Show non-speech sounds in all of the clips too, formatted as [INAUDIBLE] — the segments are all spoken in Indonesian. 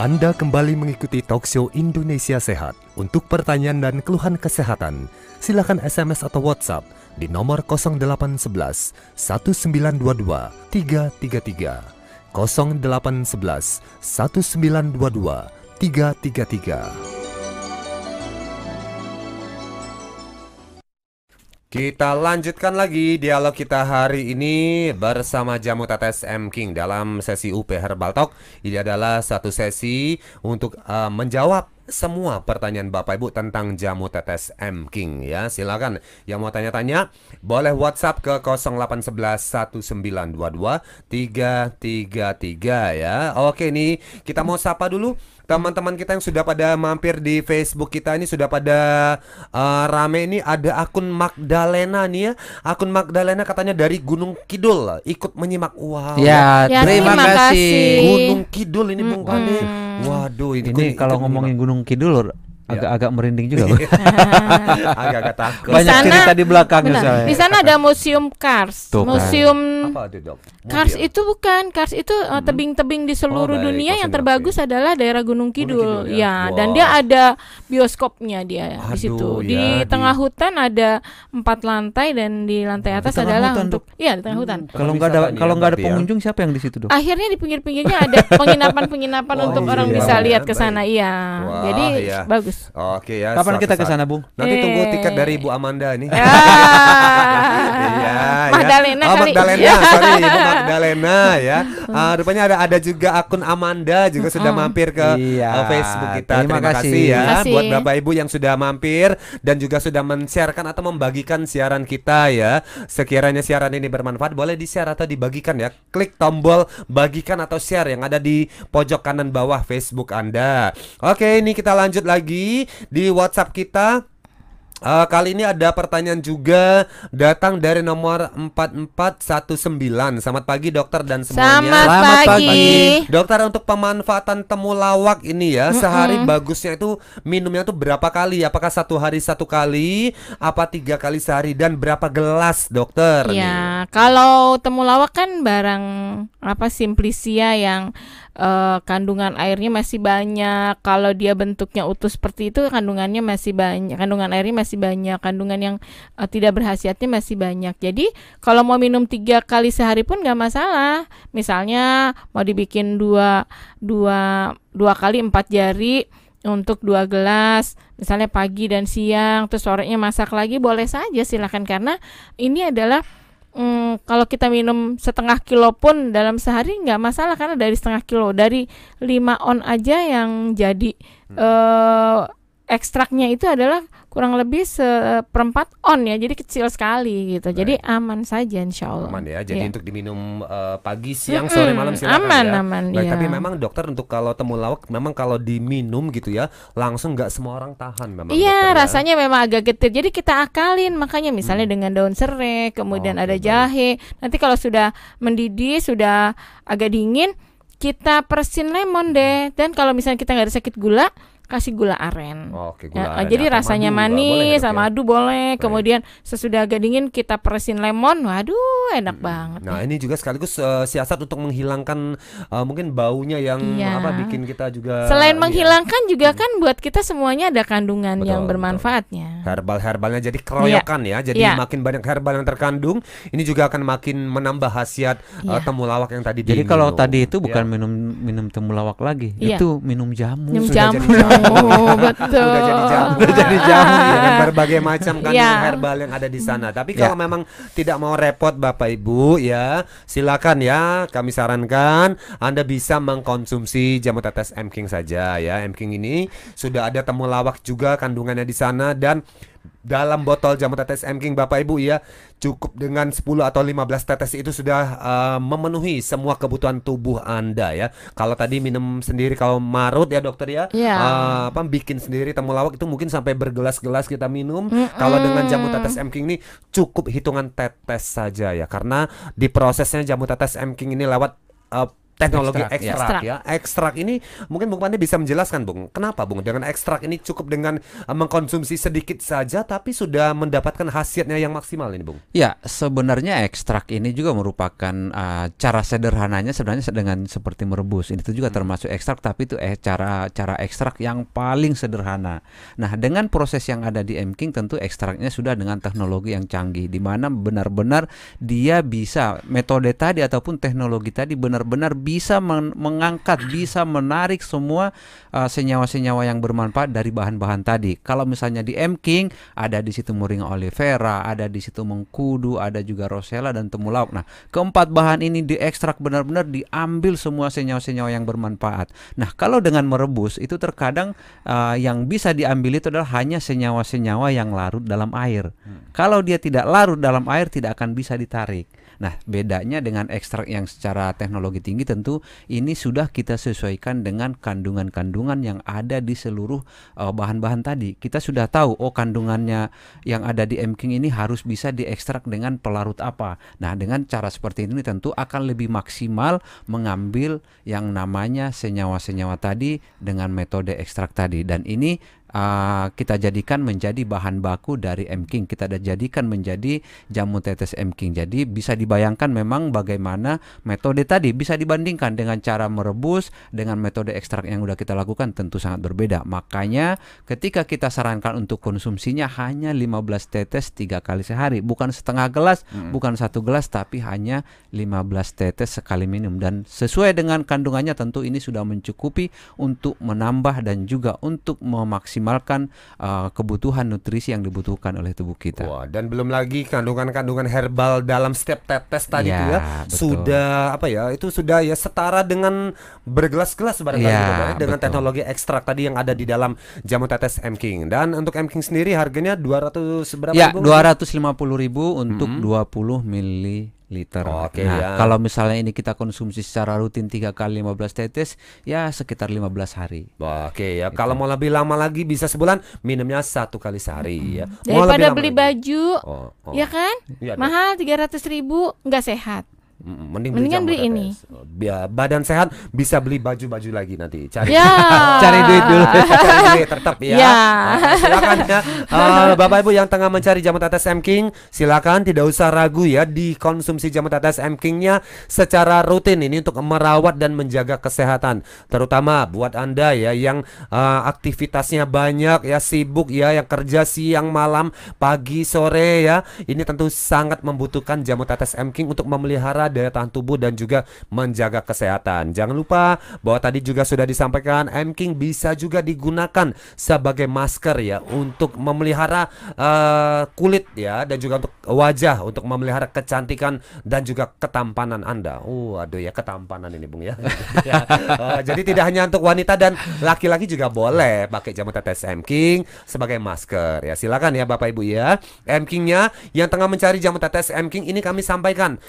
Anda kembali mengikuti talkshow Indonesia Sehat. Untuk pertanyaan dan keluhan kesehatan, silakan SMS atau WhatsApp di nomor 0811 1922 333 0811 1922 333 Kita lanjutkan lagi dialog kita hari ini bersama Jamu Tetes M King dalam sesi UP Herbal Talk. Ini adalah satu sesi untuk uh, menjawab semua pertanyaan Bapak Ibu tentang jamu tetes M King ya. Silakan yang mau tanya-tanya boleh WhatsApp ke 0811 1922 333 ya. Oke nih, kita mau sapa dulu teman-teman kita yang sudah pada mampir di Facebook kita ini sudah pada uh, rame ini ada akun Magdalena nih ya. Akun Magdalena katanya dari Gunung Kidul ikut menyimak. Wow. Ya, ya terima, terima kasih. Gunung Kidul ini Bung Pandi. Waduh, ini, ini kalau ngomongin Gunung Kidul agak-agak merinding juga [LAUGHS] agak-agak takut. Banyak sana, cerita di belakangnya saya di sana ada museum Cars. Tuh, kan. museum apa itu dok? Kars itu bukan. Kars itu uh, tebing-tebing di seluruh oh, dunia yang terbagus adalah daerah Gunung Kidul, Gunung Kidul. Ya, ya. Wow. dan dia ada bioskopnya dia Aduh, di situ ya, di tengah di... hutan ada empat lantai dan di lantai atas di adalah hutan, untuk iya di tengah hmm, hutan. Kalau nggak ada kalau nggak ada ya. pengunjung siapa yang di situ dok? Akhirnya di pinggir-pinggirnya ada penginapan-penginapan [LAUGHS] untuk iya, orang iya, bisa lihat ke sana iya. Jadi iya. bagus Oke ya. Kapan kita ke sana, Bung? Nanti eh. tunggu tiket dari Ibu Amanda ini. Ah. [LAUGHS] iya, ya. Magdalena oh, Magdalena, [LAUGHS] sorry Ibu Magdalena ya. Uh, rupanya ada ada juga akun Amanda juga sudah mampir ke iya. uh, Facebook kita. Terima, Terima kasih, kasih ya kasih. buat Bapak Ibu yang sudah mampir dan juga sudah men-sharekan atau membagikan siaran kita ya. Sekiranya siaran ini bermanfaat boleh di-share atau dibagikan ya. Klik tombol bagikan atau share yang ada di pojok kanan bawah Facebook Anda. Oke, ini kita lanjut lagi di WhatsApp kita Uh, kali ini ada pertanyaan juga datang dari nomor 4419. Selamat pagi dokter dan semuanya. Selamat, Selamat pagi. pagi. Dokter untuk pemanfaatan temulawak ini ya, mm -mm. sehari bagusnya itu minumnya itu berapa kali? Apakah satu hari satu kali? Apa tiga kali sehari? Dan berapa gelas dokter? Ya, nih? kalau temulawak kan barang apa simplisia yang uh, kandungan airnya masih banyak. Kalau dia bentuknya utuh seperti itu kandungannya masih banyak. Kandungan airnya masih banyak. Kandungan yang uh, tidak berhasiatnya masih banyak. Jadi kalau mau minum tiga kali sehari pun nggak masalah. Misalnya mau dibikin dua dua dua kali empat jari untuk dua gelas misalnya pagi dan siang terus sorenya masak lagi boleh saja silakan karena ini adalah hmm, kalau kita minum setengah kilo pun dalam sehari nggak masalah karena dari setengah kilo dari 5 on aja yang jadi hmm. uh, ekstraknya itu adalah kurang lebih seperempat on ya jadi kecil sekali gitu jadi aman saja insya Allah aman ya jadi ya. untuk diminum uh, pagi siang hmm, sore malam silakan aman ya. aman Baik, ya. tapi memang dokter untuk kalau temulawak memang kalau diminum gitu ya langsung nggak semua orang tahan memang iya ya. rasanya memang agak getir jadi kita akalin makanya misalnya hmm. dengan daun serai kemudian oh, ada jahe nanti kalau sudah mendidih sudah agak dingin kita persin lemon deh dan kalau misalnya kita nggak ada sakit gula kasih gula aren. Oh, Oke, gula ya, aren. Jadi rasanya madu manis sama madu boleh. Kemudian sesudah agak dingin kita peresin lemon. Waduh, enak hmm. banget. Nah, ini juga sekaligus uh, siasat untuk menghilangkan uh, mungkin baunya yang iya. apa bikin kita juga Selain iya. menghilangkan juga hmm. kan buat kita semuanya ada kandungan betul, yang bermanfaatnya. Herbal-herbalnya jadi keroyokan iya. ya. Jadi iya. makin banyak herbal yang terkandung, ini juga akan makin menambah khasiat iya. uh, temulawak yang tadi Jadi kalau tadi itu bukan iya. minum minum temulawak lagi, iya. itu minum jamu. Minum jamu. Oh, [LAUGHS] betul. Udah jadi jamu, udah jadi jamu ya, dengan berbagai macam kandungan yeah. herbal yang ada di sana. Tapi kalau yeah. memang tidak mau repot Bapak Ibu ya, silakan ya kami sarankan Anda bisa mengkonsumsi jamu tetes M King saja ya. M King ini sudah ada temulawak juga kandungannya di sana dan dalam botol jamu tetes M King Bapak Ibu ya cukup dengan 10 atau 15 tetes itu sudah uh, memenuhi semua kebutuhan tubuh Anda ya. Kalau tadi minum sendiri kalau marut ya dokter ya, yeah. uh, apa bikin sendiri temulawak itu mungkin sampai bergelas-gelas kita minum. Mm -mm. Kalau dengan jamu tetes M King ini cukup hitungan tetes saja ya karena di prosesnya jamu tetes M King ini lewat uh, teknologi Ekstrak, ya. ekstrak, ya. Ekstrak ini mungkin Bung Pandi bisa menjelaskan Bung, kenapa Bung dengan ekstrak ini cukup dengan uh, mengkonsumsi sedikit saja tapi sudah mendapatkan khasiatnya yang maksimal ini Bung. Ya, sebenarnya ekstrak ini juga merupakan uh, cara sederhananya sebenarnya dengan seperti merebus. Itu juga termasuk ekstrak tapi itu eh cara cara ekstrak yang paling sederhana. Nah, dengan proses yang ada di Emking tentu ekstraknya sudah dengan teknologi yang canggih di mana benar-benar dia bisa metode tadi ataupun teknologi tadi benar-benar bisa men- mengangkat, bisa menarik semua uh, senyawa-senyawa yang bermanfaat dari bahan-bahan tadi. Kalau misalnya di Emking ada di situ Moringa oleifera, ada di situ mengkudu, ada juga rosella dan temulawak. Nah, keempat bahan ini diekstrak benar-benar diambil semua senyawa-senyawa yang bermanfaat. Nah, kalau dengan merebus itu terkadang uh, yang bisa diambil itu adalah hanya senyawa-senyawa yang larut dalam air. Kalau dia tidak larut dalam air tidak akan bisa ditarik. Nah, bedanya dengan ekstrak yang secara teknologi tinggi tentu ini sudah kita sesuaikan dengan kandungan-kandungan yang ada di seluruh uh, bahan-bahan tadi. Kita sudah tahu oh kandungannya yang ada di Emking ini harus bisa diekstrak dengan pelarut apa. Nah, dengan cara seperti ini tentu akan lebih maksimal mengambil yang namanya senyawa-senyawa tadi dengan metode ekstrak tadi dan ini uh, kita jadikan menjadi bahan baku dari Emking. Kita ada jadikan menjadi jamu tetes Emking. Jadi bisa dibayangkan memang bagaimana metode tadi bisa dibandingkan dengan cara merebus dengan metode ekstrak yang sudah kita lakukan tentu sangat berbeda. Makanya ketika kita sarankan untuk konsumsinya hanya 15 tetes tiga kali sehari, bukan setengah gelas, bukan satu gelas, tapi hanya 15 tetes sekali minum dan sesuai dengan kandungannya tentu ini sudah mencukupi untuk menambah dan juga untuk memaksimalkan uh, kebutuhan nutrisi yang dibutuhkan oleh tubuh kita. Wah, dan belum lagi kandungan-kandungan herbal dalam setiap tetes tadi Ya, itu ya betul. sudah apa ya? Itu sudah ya setara dengan bergelas-gelas barangkali Ya, Bapak, ya, dengan betul. teknologi ekstrak tadi yang ada di dalam jamu tetes M King. Dan untuk M King sendiri harganya 200 berapa Ya, Bung? 250.000 untuk 20 mililiter. Oke, nah, ya. kalau misalnya ini kita konsumsi secara rutin 3 kali 15 tetes, ya sekitar 15 hari. Oke ya, kalau mau lebih lama lagi bisa sebulan minumnya satu kali sehari ya. Mau Daripada lebih lama beli lagi. baju, Oh, oh. ya kan? Dong. Mahal 300 ribu, nggak sehat. Mending Mendingan jamu beli ini. Oh, Biar badan sehat bisa beli baju-baju lagi nanti. Cari Ya. [LAUGHS] Cari duit dulu. [LAUGHS] cari duit tetap ya. Ya. Ah, silakan ya. Ah, Bapak Ibu yang tengah mencari jamu tetes M King, silakan tidak usah ragu ya dikonsumsi jamu tetes M King-nya secara rutin ini untuk merawat dan menjaga kesehatan. Terutama buat Anda ya yang ah, aktivitasnya banyak ya sibuk ya yang kerja siang malam, pagi sore ya. Ini tentu sangat membutuhkan jamu tetes M King untuk memelihara daya tahan tubuh dan juga menjaga kesehatan. Jangan lupa bahwa tadi juga sudah disampaikan M King bisa juga digunakan sebagai masker ya untuk memelihara eh, kulit ya dan juga untuk wajah untuk memelihara kecantikan dan juga ketampanan Anda. Oh, aduh ya ketampanan ini Bung ya. [LAUGHS] Ya, eh, jadi tidak hanya untuk wanita dan laki-laki juga boleh pakai jamu tetes M King sebagai masker ya. Silakan ya Bapak Ibu ya. M King-nya yang tengah mencari jamu tetes M King ini kami sampaikan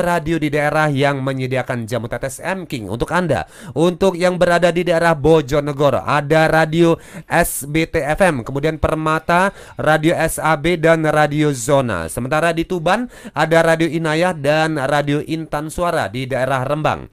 radio-radio di daerah yang menyediakan jamu tetes M King untuk Anda. Untuk yang berada di daerah Bojonegoro ada radio SBT FM, kemudian Permata, radio SAB dan radio Zona. Sementara di Tuban ada radio Inayah dan radio Intan Suara di daerah Rembang.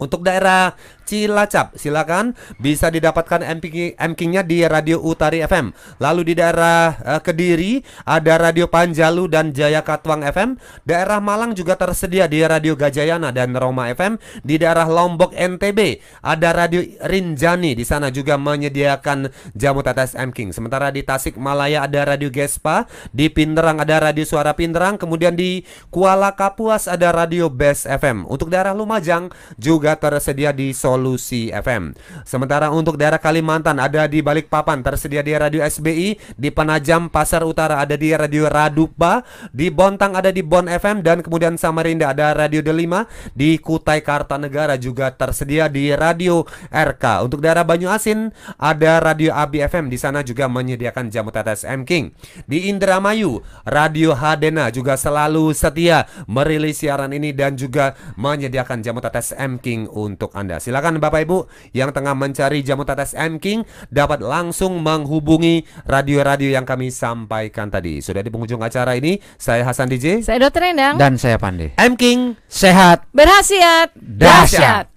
Untuk daerah Cilacap, silakan bisa didapatkan MPK MKing-nya di Radio Utari FM. Lalu di daerah eh, Kediri ada Radio Panjalu dan Jaya Katwang FM. Daerah Malang juga tersedia di Radio Gajayana dan Roma FM. Di daerah Lombok NTB ada Radio Rinjani di sana juga menyediakan jamu tetes MKing. Sementara di Tasikmalaya ada Radio Gespa, di Pinderang ada Radio Suara Pinderang, kemudian di Kuala Kapuas ada Radio Best FM. Untuk daerah Lumajang juga tersedia di Solusi FM. Sementara untuk daerah Kalimantan ada di Balikpapan tersedia di Radio SBI, di Penajam Pasar Utara ada di Radio Radupa, di Bontang ada di Bon FM dan kemudian Samarinda ada Radio Delima, di Kutai Kartanegara juga tersedia di Radio RK. Untuk daerah Banyu Asin ada Radio Abi FM di sana juga menyediakan jamu tetes M King. Di Indramayu, Radio Hadena juga selalu setia merilis siaran ini dan juga menyediakan jamu tetes M King King untuk Anda. Silakan Bapak Ibu yang tengah mencari jamu tetes M King dapat langsung menghubungi radio-radio yang kami sampaikan tadi. Sudah di penghujung acara ini, saya Hasan DJ. Saya Dokter Endang. Dan saya Pande. M King Sehat. Berhasiat Dahsyat.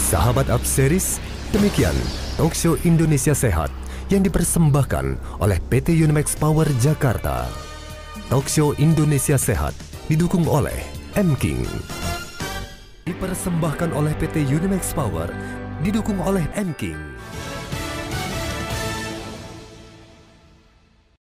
Sahabat Up Series, demikian Talkshow Indonesia Sehat yang dipersembahkan oleh PT Unimax Power Jakarta. Talkshow Indonesia Sehat didukung oleh M King. Dipersembahkan oleh PT Unimax Power, didukung oleh M King.